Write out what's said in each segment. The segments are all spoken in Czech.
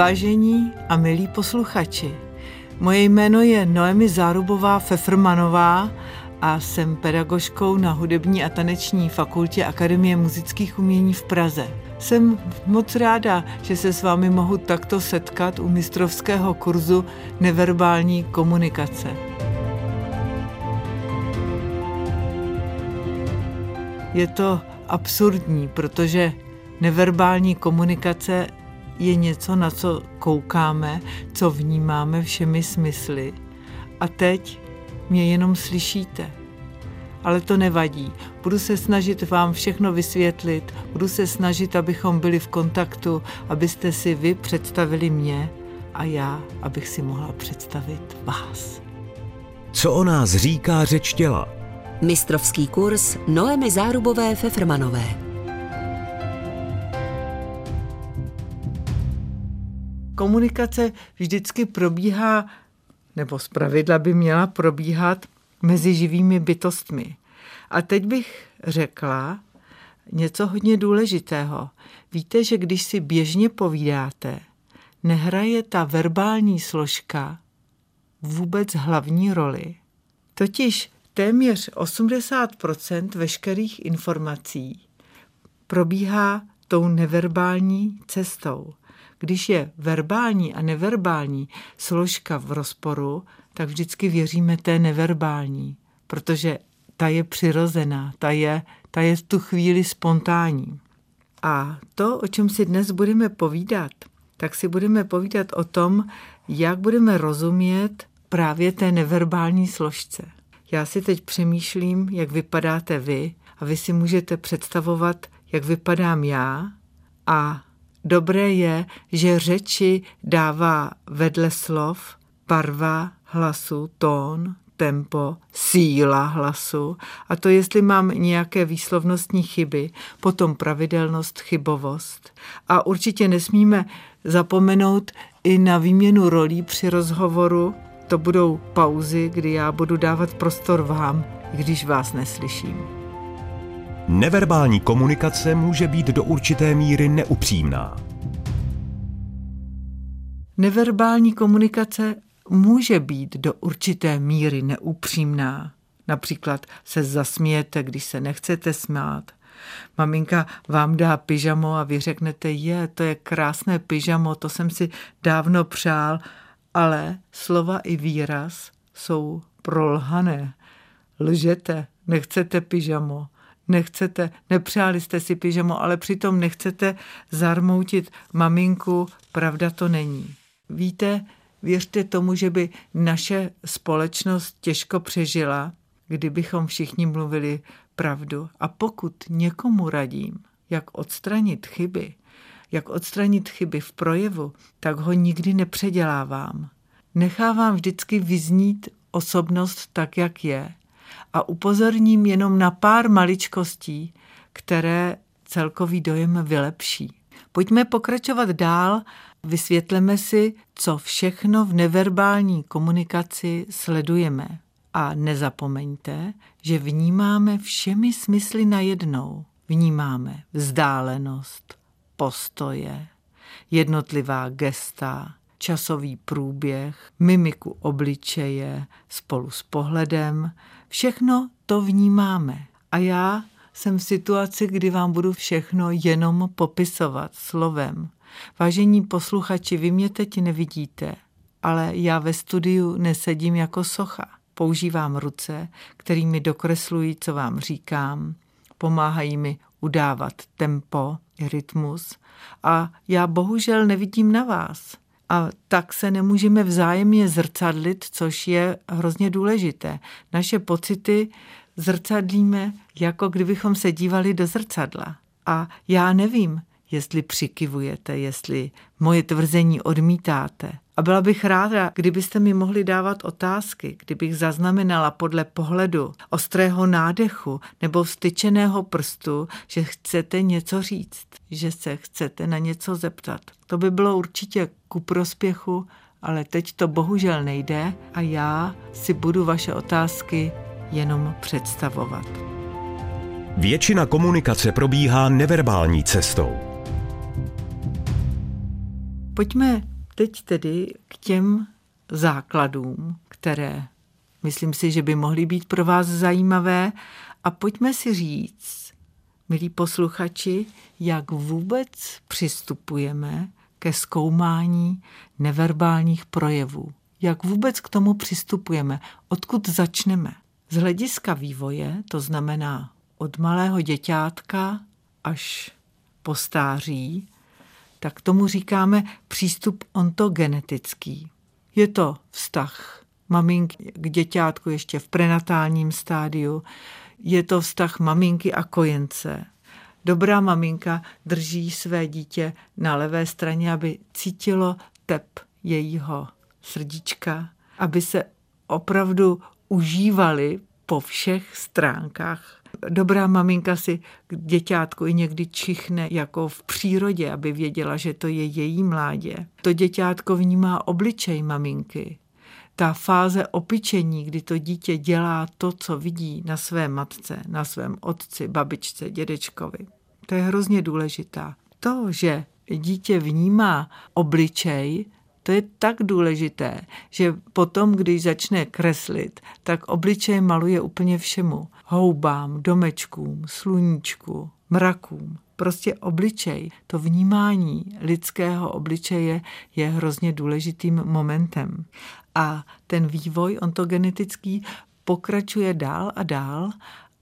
Vážení a milí posluchači, moje jméno je Noemi Zárubová Fefrmanová a jsem pedagožkou na hudební a taneční fakultě Akademie muzických umění v Praze. Jsem moc ráda, že se s vámi mohu takto setkat u mistrovského kurzu neverbální komunikace. Je to absurdní, protože neverbální komunikace je něco, na co koukáme, co vnímáme všemi smysly. A teď mě jenom slyšíte. Ale to nevadí. Budu se snažit vám všechno vysvětlit, budu se snažit, abychom byli v kontaktu, abyste si vy představili mě a já, abych si mohla představit vás. Co o nás říká řeč těla? Mistrovský kurz Noemi Zárubové Fefrmanové. Komunikace vždycky probíhá, nebo zpravidla by měla probíhat mezi živými bytostmi. A teď bych řekla něco hodně důležitého. Víte, že když si běžně povídáte, nehraje ta verbální složka vůbec hlavní roli. Totiž téměř 80% veškerých informací probíhá tou neverbální cestou. Když je verbální a neverbální složka v rozporu, tak vždycky věříme té neverbální, protože ta je přirozená, ta je, ta je v tu chvíli spontánní. A to, o čem si dnes budeme povídat, tak si budeme povídat o tom, jak budeme rozumět právě té neverbální složce. Já si teď přemýšlím, jak vypadáte vy a vy si můžete představovat, jak vypadám já a dobré je, že řeči dává vedle slov barva hlasu, tón, tempo, síla hlasu a to, jestli mám nějaké výslovnostní chyby, potom pravidelnost, chybovost. A určitě nesmíme zapomenout i na výměnu rolí při rozhovoru, to budou pauzy, kdy já budu dávat prostor vám, když vás neslyším. Neverbální komunikace může být do určité míry neupřímná. Neverbální komunikace může být do určité míry neupřímná. Například se zasmějete, když se nechcete smát. Maminka vám dá pyžamo a vy řeknete, je, to je krásné pyžamo, to jsem si dávno přál, ale slova i výraz jsou prolhané. Lžete, nechcete pyžamo, nechcete, nepřáli jste si pyžamo, ale přitom nechcete zarmoutit maminku, pravda to není. Víte, věřte tomu, že by naše společnost těžko přežila, kdybychom všichni mluvili pravdu. A pokud někomu radím, jak odstranit chyby, jak odstranit chyby v projevu, tak ho nikdy nepředělávám. Nechávám vždycky vyznít osobnost tak, jak je a upozorním jenom na pár maličkostí, které celkový dojem vylepší. Pojďme pokračovat dál, vysvětleme si, co všechno v neverbální komunikaci sledujeme. A nezapomeňte, že vnímáme všemi smysly najednou. Vnímáme vzdálenost, postoje, jednotlivá gesta, časový průběh, mimiku obličeje spolu s pohledem. Všechno to vnímáme. A já jsem v situaci, kdy vám budu všechno jenom popisovat slovem. Vážení posluchači, vy mě teď nevidíte, ale já ve studiu nesedím jako socha. Používám ruce, kterými dokreslují, co vám říkám. Pomáhají mi udávat tempo rytmus a já bohužel nevidím na vás. A tak se nemůžeme vzájemně zrcadlit, což je hrozně důležité. Naše pocity zrcadlíme, jako kdybychom se dívali do zrcadla. A já nevím, jestli přikivujete, jestli moje tvrzení odmítáte. A byla bych ráda, kdybyste mi mohli dávat otázky, kdybych zaznamenala podle pohledu ostrého nádechu nebo vstyčeného prstu, že chcete něco říct, že se chcete na něco zeptat. To by bylo určitě ku prospěchu, ale teď to bohužel nejde a já si budu vaše otázky jenom představovat. Většina komunikace probíhá neverbální cestou. Pojďme teď tedy k těm základům, které myslím si, že by mohly být pro vás zajímavé a pojďme si říct, milí posluchači, jak vůbec přistupujeme ke zkoumání neverbálních projevů. Jak vůbec k tomu přistupujeme, odkud začneme. Z hlediska vývoje, to znamená od malého děťátka až po stáří, tak tomu říkáme přístup ontogenetický. Je to vztah maminky k děťátku ještě v prenatálním stádiu, je to vztah maminky a kojence. Dobrá maminka drží své dítě na levé straně, aby cítilo tep jejího srdíčka, aby se opravdu užívali po všech stránkách Dobrá maminka si k děťátku i někdy čichne jako v přírodě, aby věděla, že to je její mládě. To děťátko vnímá obličej maminky. Ta fáze opičení, kdy to dítě dělá to, co vidí na své matce, na svém otci, babičce, dědečkovi. To je hrozně důležitá. To, že dítě vnímá obličej, to je tak důležité, že potom, když začne kreslit, tak obličej maluje úplně všemu. Houbám, domečkům, sluníčku, mrakům. Prostě obličej, to vnímání lidského obličeje je hrozně důležitým momentem. A ten vývoj ontogenetický pokračuje dál a dál,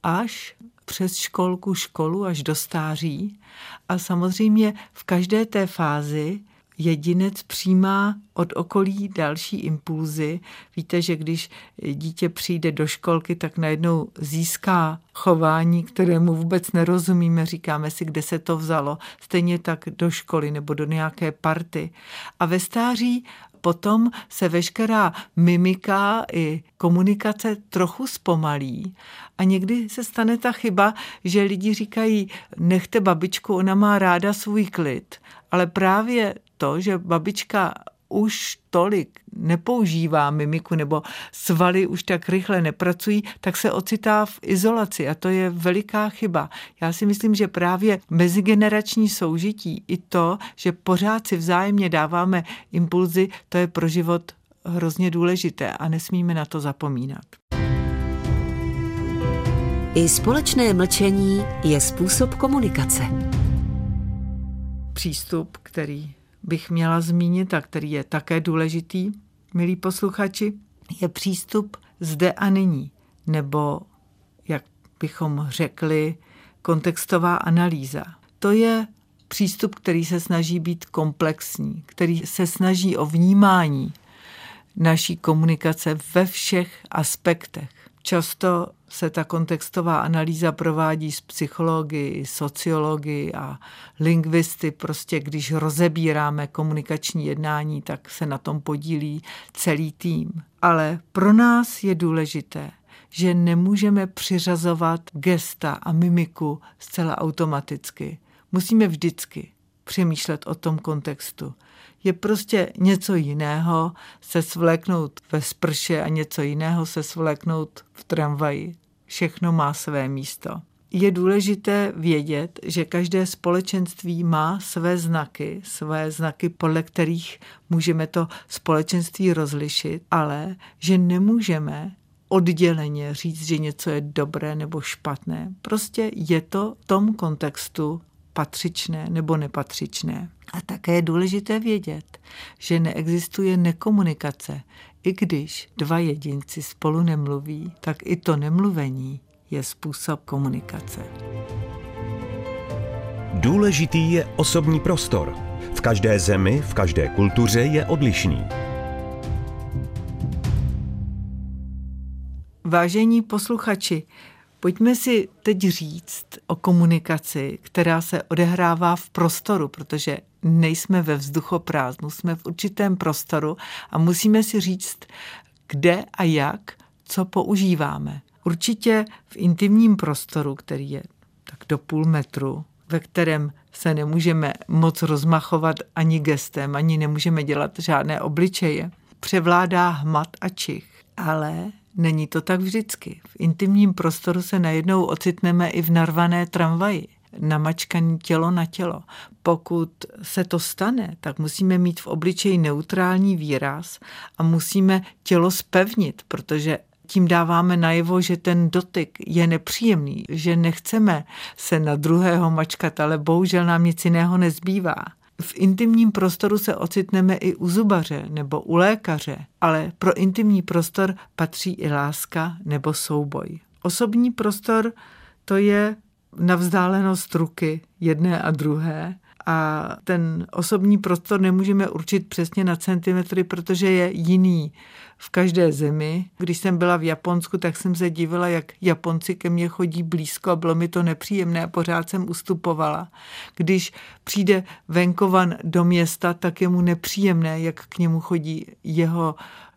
až přes školku, školu až do stáří. A samozřejmě v každé té fázi jedinec přijímá od okolí další impulzy. Víte, že když dítě přijde do školky, tak najednou získá chování, kterému vůbec nerozumíme, říkáme si, kde se to vzalo. Stejně tak do školy nebo do nějaké party. A ve stáří potom se veškerá mimika i komunikace trochu zpomalí a někdy se stane ta chyba, že lidi říkají, nechte babičku, ona má ráda svůj klid. Ale právě to, že babička už tolik nepoužívá mimiku nebo svaly už tak rychle nepracují, tak se ocitá v izolaci a to je veliká chyba. Já si myslím, že právě mezigenerační soužití i to, že pořád si vzájemně dáváme impulzy, to je pro život hrozně důležité a nesmíme na to zapomínat. I společné mlčení je způsob komunikace. Přístup, který bych měla zmínit a který je také důležitý, milí posluchači, je přístup zde a nyní, nebo jak bychom řekli, kontextová analýza. To je přístup, který se snaží být komplexní, který se snaží o vnímání naší komunikace ve všech aspektech. Často se ta kontextová analýza provádí s psychologi, sociologi a lingvisty. Prostě když rozebíráme komunikační jednání, tak se na tom podílí celý tým. Ale pro nás je důležité, že nemůžeme přiřazovat gesta a mimiku zcela automaticky. Musíme vždycky přemýšlet o tom kontextu je prostě něco jiného se svléknout ve sprše a něco jiného se svléknout v tramvaji. Všechno má své místo. Je důležité vědět, že každé společenství má své znaky, své znaky, podle kterých můžeme to společenství rozlišit, ale že nemůžeme odděleně říct, že něco je dobré nebo špatné. Prostě je to v tom kontextu patřičné nebo nepatřičné. A také je důležité vědět, že neexistuje nekomunikace. I když dva jedinci spolu nemluví, tak i to nemluvení je způsob komunikace. Důležitý je osobní prostor. V každé zemi, v každé kultuře je odlišný. Vážení posluchači, Pojďme si teď říct o komunikaci, která se odehrává v prostoru, protože nejsme ve vzduchoprázdnu, jsme v určitém prostoru a musíme si říct, kde a jak, co používáme. Určitě v intimním prostoru, který je tak do půl metru, ve kterém se nemůžeme moc rozmachovat ani gestem, ani nemůžeme dělat žádné obličeje. Převládá hmat a čich, ale Není to tak vždycky. V intimním prostoru se najednou ocitneme i v narvané tramvaji. namačkaný tělo na tělo. Pokud se to stane, tak musíme mít v obličeji neutrální výraz a musíme tělo spevnit, protože tím dáváme najevo, že ten dotyk je nepříjemný, že nechceme se na druhého mačkat, ale bohužel nám nic jiného nezbývá. V intimním prostoru se ocitneme i u zubaře nebo u lékaře, ale pro intimní prostor patří i láska nebo souboj. Osobní prostor to je na vzdálenost ruky jedné a druhé a ten osobní prostor nemůžeme určit přesně na centimetry, protože je jiný v každé zemi. Když jsem byla v Japonsku, tak jsem se divila, jak Japonci ke mně chodí blízko a bylo mi to nepříjemné a pořád jsem ustupovala. Když přijde venkovan do města, tak je mu nepříjemné, jak k němu chodí jeho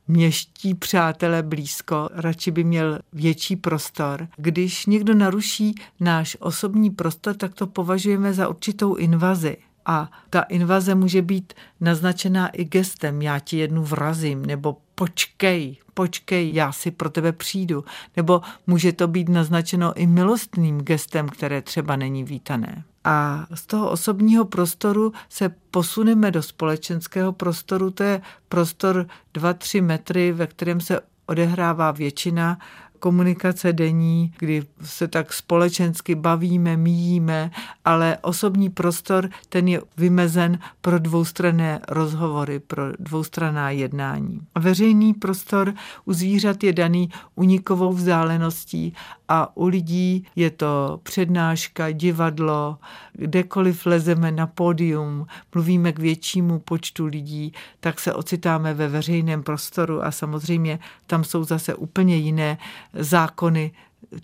měští přátelé blízko, radši by měl větší prostor. Když někdo naruší náš osobní prostor, tak to považujeme za určitou invazi. A ta invaze může být naznačená i gestem, já ti jednu vrazím, nebo počkej, počkej, já si pro tebe přijdu. Nebo může to být naznačeno i milostným gestem, které třeba není vítané. A z toho osobního prostoru se posuneme do společenského prostoru, to je prostor 2-3 metry, ve kterém se odehrává většina komunikace denní, kdy se tak společensky bavíme, míjíme, ale osobní prostor, ten je vymezen pro dvoustranné rozhovory, pro dvoustranná jednání. A veřejný prostor u zvířat je daný unikovou vzdáleností a u lidí je to přednáška, divadlo, kdekoliv lezeme na pódium, mluvíme k většímu počtu lidí, tak se ocitáme ve veřejném prostoru a samozřejmě tam jsou zase úplně jiné zákony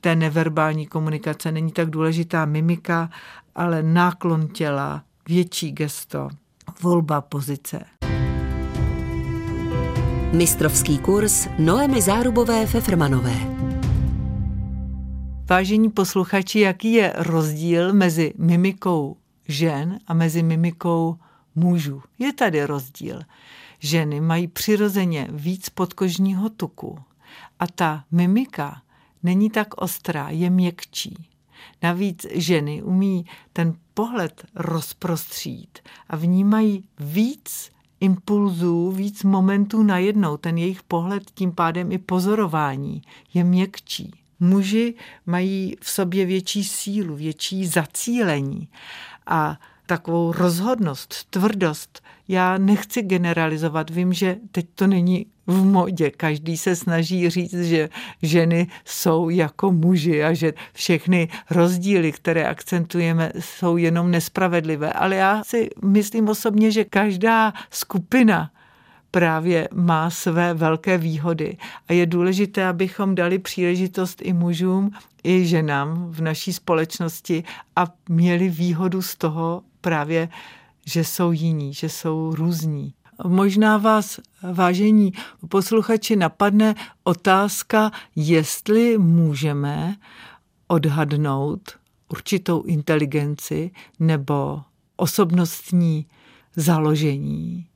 té neverbální komunikace. Není tak důležitá mimika, ale náklon těla, větší gesto, volba pozice. Mistrovský kurz Noemi Zárubové Fefrmanové. Vážení posluchači, jaký je rozdíl mezi mimikou žen a mezi mimikou mužů? Je tady rozdíl. Ženy mají přirozeně víc podkožního tuku a ta mimika není tak ostrá, je měkčí. Navíc ženy umí ten pohled rozprostřít a vnímají víc impulzů, víc momentů najednou. Ten jejich pohled tím pádem i pozorování je měkčí. Muži mají v sobě větší sílu, větší zacílení a takovou rozhodnost, tvrdost. Já nechci generalizovat, vím, že teď to není v modě. Každý se snaží říct, že ženy jsou jako muži a že všechny rozdíly, které akcentujeme, jsou jenom nespravedlivé. Ale já si myslím osobně, že každá skupina právě má své velké výhody. A je důležité, abychom dali příležitost i mužům, i ženám v naší společnosti a měli výhodu z toho právě, že jsou jiní, že jsou různí. Možná vás, vážení posluchači, napadne otázka, jestli můžeme odhadnout určitou inteligenci nebo osobnostní založení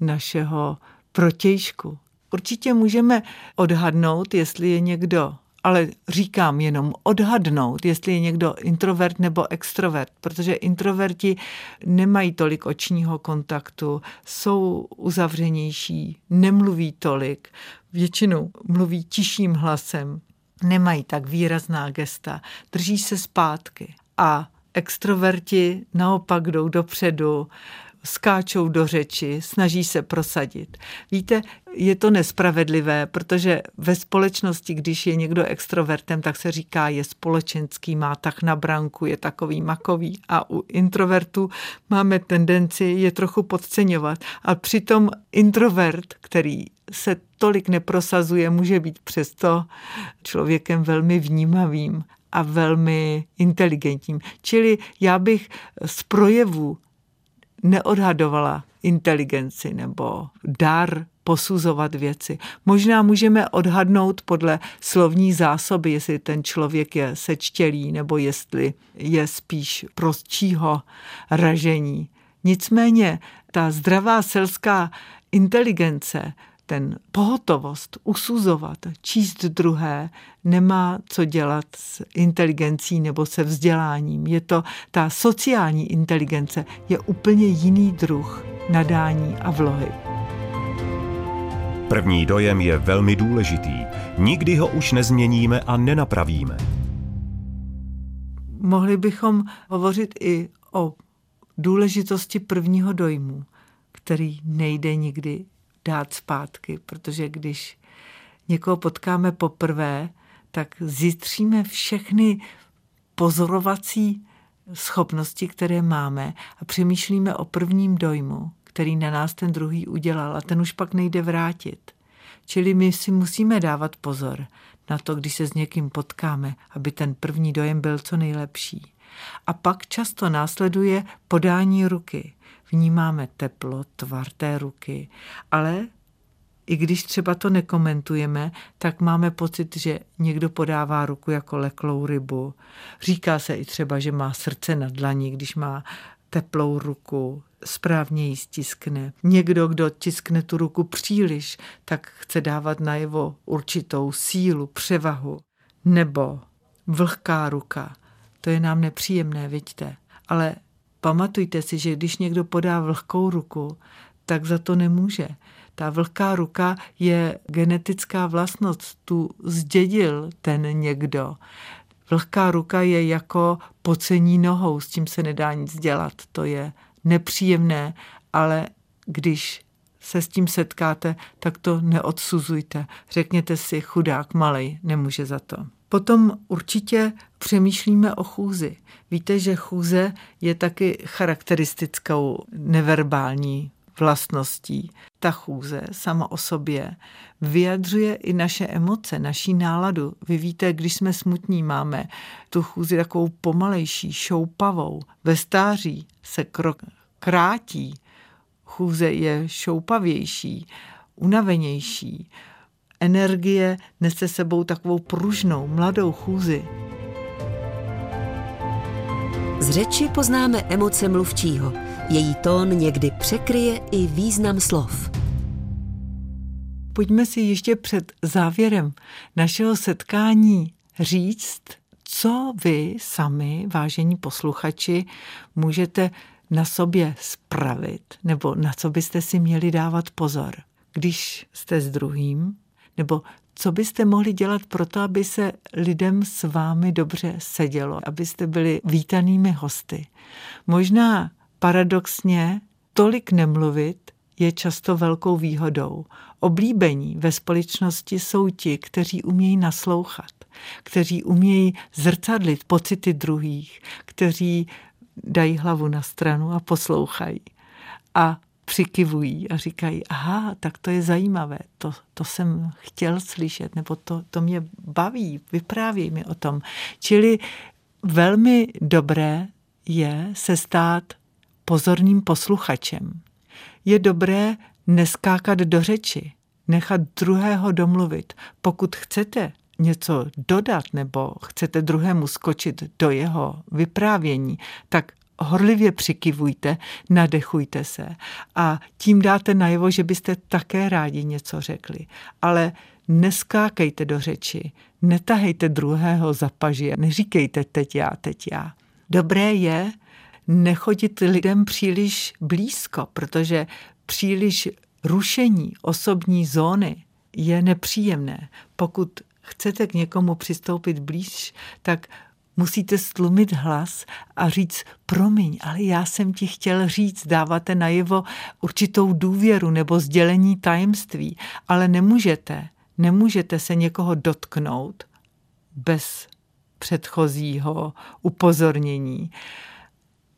našeho protějšku. Určitě můžeme odhadnout, jestli je někdo, ale říkám jenom odhadnout, jestli je někdo introvert nebo extrovert, protože introverti nemají tolik očního kontaktu, jsou uzavřenější, nemluví tolik, většinou mluví tiším hlasem, nemají tak výrazná gesta, drží se zpátky. A extroverti naopak jdou dopředu, skáčou do řeči, snaží se prosadit. Víte, je to nespravedlivé, protože ve společnosti, když je někdo extrovertem, tak se říká, je společenský, má tak na branku, je takový makový a u introvertů máme tendenci je trochu podceňovat. A přitom introvert, který se tolik neprosazuje, může být přesto člověkem velmi vnímavým a velmi inteligentním. Čili já bych z projevu neodhadovala inteligenci nebo dar posuzovat věci. Možná můžeme odhadnout podle slovní zásoby, jestli ten člověk je sečtělý nebo jestli je spíš prostčího ražení. Nicméně ta zdravá selská inteligence, ten pohotovost, usuzovat, číst druhé, nemá co dělat s inteligencí nebo se vzděláním. Je to ta sociální inteligence, je úplně jiný druh nadání a vlohy. První dojem je velmi důležitý. Nikdy ho už nezměníme a nenapravíme. Mohli bychom hovořit i o důležitosti prvního dojmu, který nejde nikdy dát zpátky, protože když někoho potkáme poprvé, tak zjistříme všechny pozorovací schopnosti, které máme a přemýšlíme o prvním dojmu, který na nás ten druhý udělal a ten už pak nejde vrátit. Čili my si musíme dávat pozor na to, když se s někým potkáme, aby ten první dojem byl co nejlepší. A pak často následuje podání ruky. Vnímáme teplo, tvar té ruky, ale i když třeba to nekomentujeme, tak máme pocit, že někdo podává ruku jako leklou rybu. Říká se i třeba, že má srdce na dlaní, když má teplou ruku, správně ji stiskne. Někdo, kdo tiskne tu ruku příliš, tak chce dávat najevo určitou sílu, převahu. Nebo vlhká ruka. To je nám nepříjemné, vidíte. Ale pamatujte si, že když někdo podá vlhkou ruku, tak za to nemůže. Ta vlhká ruka je genetická vlastnost, tu zdědil ten někdo. Vlhká ruka je jako pocení nohou, s tím se nedá nic dělat. To je nepříjemné, ale když se s tím setkáte, tak to neodsuzujte. Řekněte si, chudák malej, nemůže za to. Potom určitě přemýšlíme o chůzi. Víte, že chůze je taky charakteristickou neverbální vlastností. Ta chůze sama o sobě vyjadřuje i naše emoce, naší náladu. Vy víte, když jsme smutní, máme tu chůzi takovou pomalejší, šoupavou. Ve stáří se krok krátí. Chůze je šoupavější, unavenější. Energie nese sebou takovou pružnou, mladou chůzi. Z řeči poznáme emoce mluvčího. Její tón někdy překryje i význam slov. Pojďme si ještě před závěrem našeho setkání říct, co vy sami, vážení posluchači, můžete na sobě spravit, nebo na co byste si měli dávat pozor, když jste s druhým, nebo co byste mohli dělat pro to, aby se lidem s vámi dobře sedělo, abyste byli vítanými hosty. Možná paradoxně tolik nemluvit je často velkou výhodou. Oblíbení ve společnosti jsou ti, kteří umějí naslouchat, kteří umějí zrcadlit pocity druhých, kteří dají hlavu na stranu a poslouchají. A přikivují a říkají, aha, tak to je zajímavé, to, to jsem chtěl slyšet, nebo to, to mě baví, vyprávěj mi o tom. Čili velmi dobré je se stát pozorným posluchačem. Je dobré neskákat do řeči, nechat druhého domluvit. Pokud chcete něco dodat nebo chcete druhému skočit do jeho vyprávění, tak horlivě přikivujte, nadechujte se a tím dáte najevo, že byste také rádi něco řekli. Ale neskákejte do řeči, netahejte druhého za paži, neříkejte teď já, teď já. Dobré je nechodit lidem příliš blízko, protože příliš rušení osobní zóny je nepříjemné. Pokud chcete k někomu přistoupit blíž, tak musíte stlumit hlas a říct, promiň, ale já jsem ti chtěl říct, dáváte najevo určitou důvěru nebo sdělení tajemství, ale nemůžete, nemůžete se někoho dotknout bez předchozího upozornění,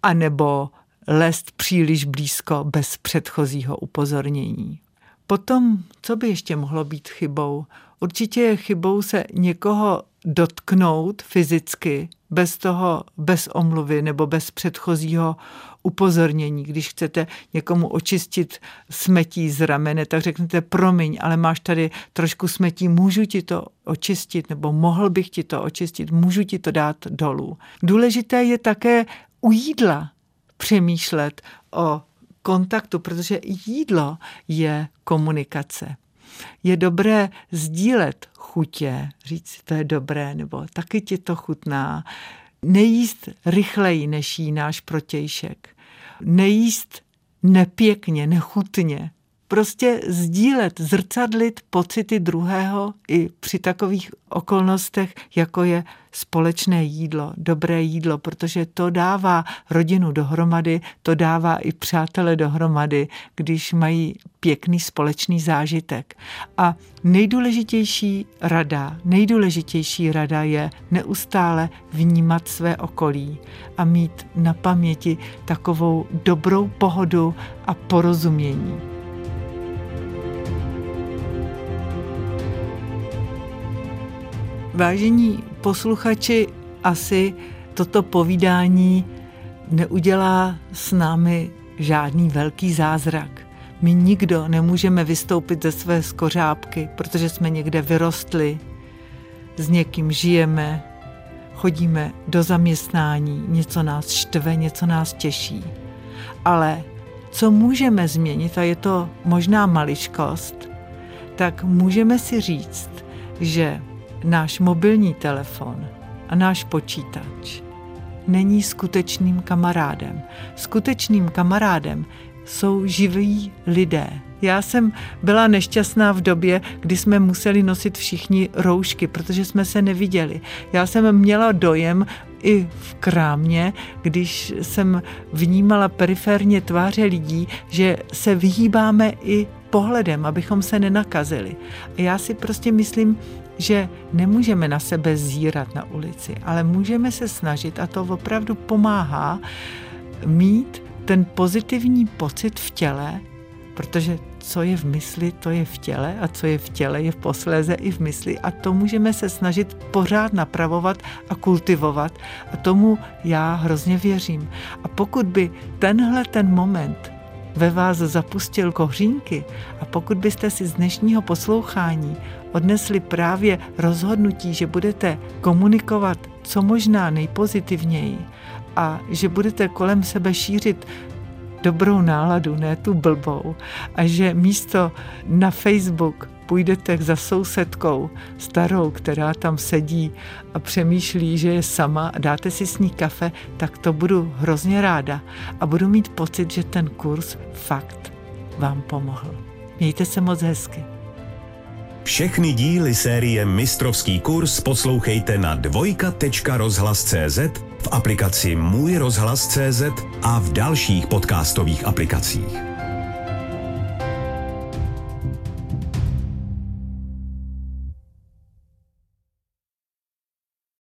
anebo lest příliš blízko bez předchozího upozornění. Potom, co by ještě mohlo být chybou? Určitě je chybou se někoho dotknout fyzicky, bez toho, bez omluvy nebo bez předchozího upozornění. Když chcete někomu očistit smetí z ramene, tak řeknete, promiň, ale máš tady trošku smetí, můžu ti to očistit, nebo mohl bych ti to očistit, můžu ti to dát dolů. Důležité je také u jídla přemýšlet o kontaktu, protože jídlo je komunikace. Je dobré sdílet chutě, říct to je dobré, nebo taky ti to chutná. Nejíst rychleji, než jí náš protějšek. Nejíst nepěkně, nechutně prostě sdílet, zrcadlit pocity druhého i při takových okolnostech, jako je společné jídlo, dobré jídlo, protože to dává rodinu dohromady, to dává i přátele dohromady, když mají pěkný společný zážitek. A nejdůležitější rada, nejdůležitější rada je neustále vnímat své okolí a mít na paměti takovou dobrou pohodu a porozumění. Vážení posluchači, asi toto povídání neudělá s námi žádný velký zázrak. My nikdo nemůžeme vystoupit ze své skořápky, protože jsme někde vyrostli, s někým žijeme, chodíme do zaměstnání, něco nás štve, něco nás těší. Ale co můžeme změnit, a je to možná maličkost, tak můžeme si říct, že náš mobilní telefon a náš počítač není skutečným kamarádem. Skutečným kamarádem jsou živí lidé. Já jsem byla nešťastná v době, kdy jsme museli nosit všichni roušky, protože jsme se neviděli. Já jsem měla dojem i v krámě, když jsem vnímala periferně tváře lidí, že se vyhýbáme i pohledem, abychom se nenakazili. A já si prostě myslím, že nemůžeme na sebe zírat na ulici, ale můžeme se snažit, a to opravdu pomáhá, mít ten pozitivní pocit v těle, protože co je v mysli, to je v těle a co je v těle, je v posléze i v mysli a to můžeme se snažit pořád napravovat a kultivovat a tomu já hrozně věřím. A pokud by tenhle ten moment ve vás zapustil kohřínky a pokud byste si z dnešního poslouchání odnesli právě rozhodnutí, že budete komunikovat co možná nejpozitivněji a že budete kolem sebe šířit dobrou náladu, ne tu blbou, a že místo na Facebook půjdete za sousedkou starou, která tam sedí a přemýšlí, že je sama a dáte si s ní kafe, tak to budu hrozně ráda a budu mít pocit, že ten kurz fakt vám pomohl. Mějte se moc hezky. Všechny díly série Mistrovský kurz poslouchejte na dvojka.rozhlas.cz, v aplikaci Můj rozhlas.cz a v dalších podcastových aplikacích.